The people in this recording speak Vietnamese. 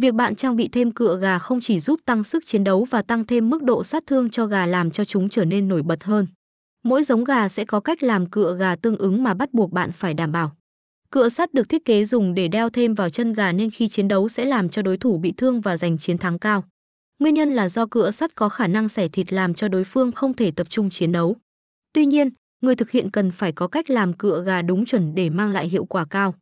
Việc bạn trang bị thêm cựa gà không chỉ giúp tăng sức chiến đấu và tăng thêm mức độ sát thương cho gà làm cho chúng trở nên nổi bật hơn. Mỗi giống gà sẽ có cách làm cựa gà tương ứng mà bắt buộc bạn phải đảm bảo. Cựa sắt được thiết kế dùng để đeo thêm vào chân gà nên khi chiến đấu sẽ làm cho đối thủ bị thương và giành chiến thắng cao. Nguyên nhân là do cựa sắt có khả năng xẻ thịt làm cho đối phương không thể tập trung chiến đấu. Tuy nhiên, người thực hiện cần phải có cách làm cựa gà đúng chuẩn để mang lại hiệu quả cao.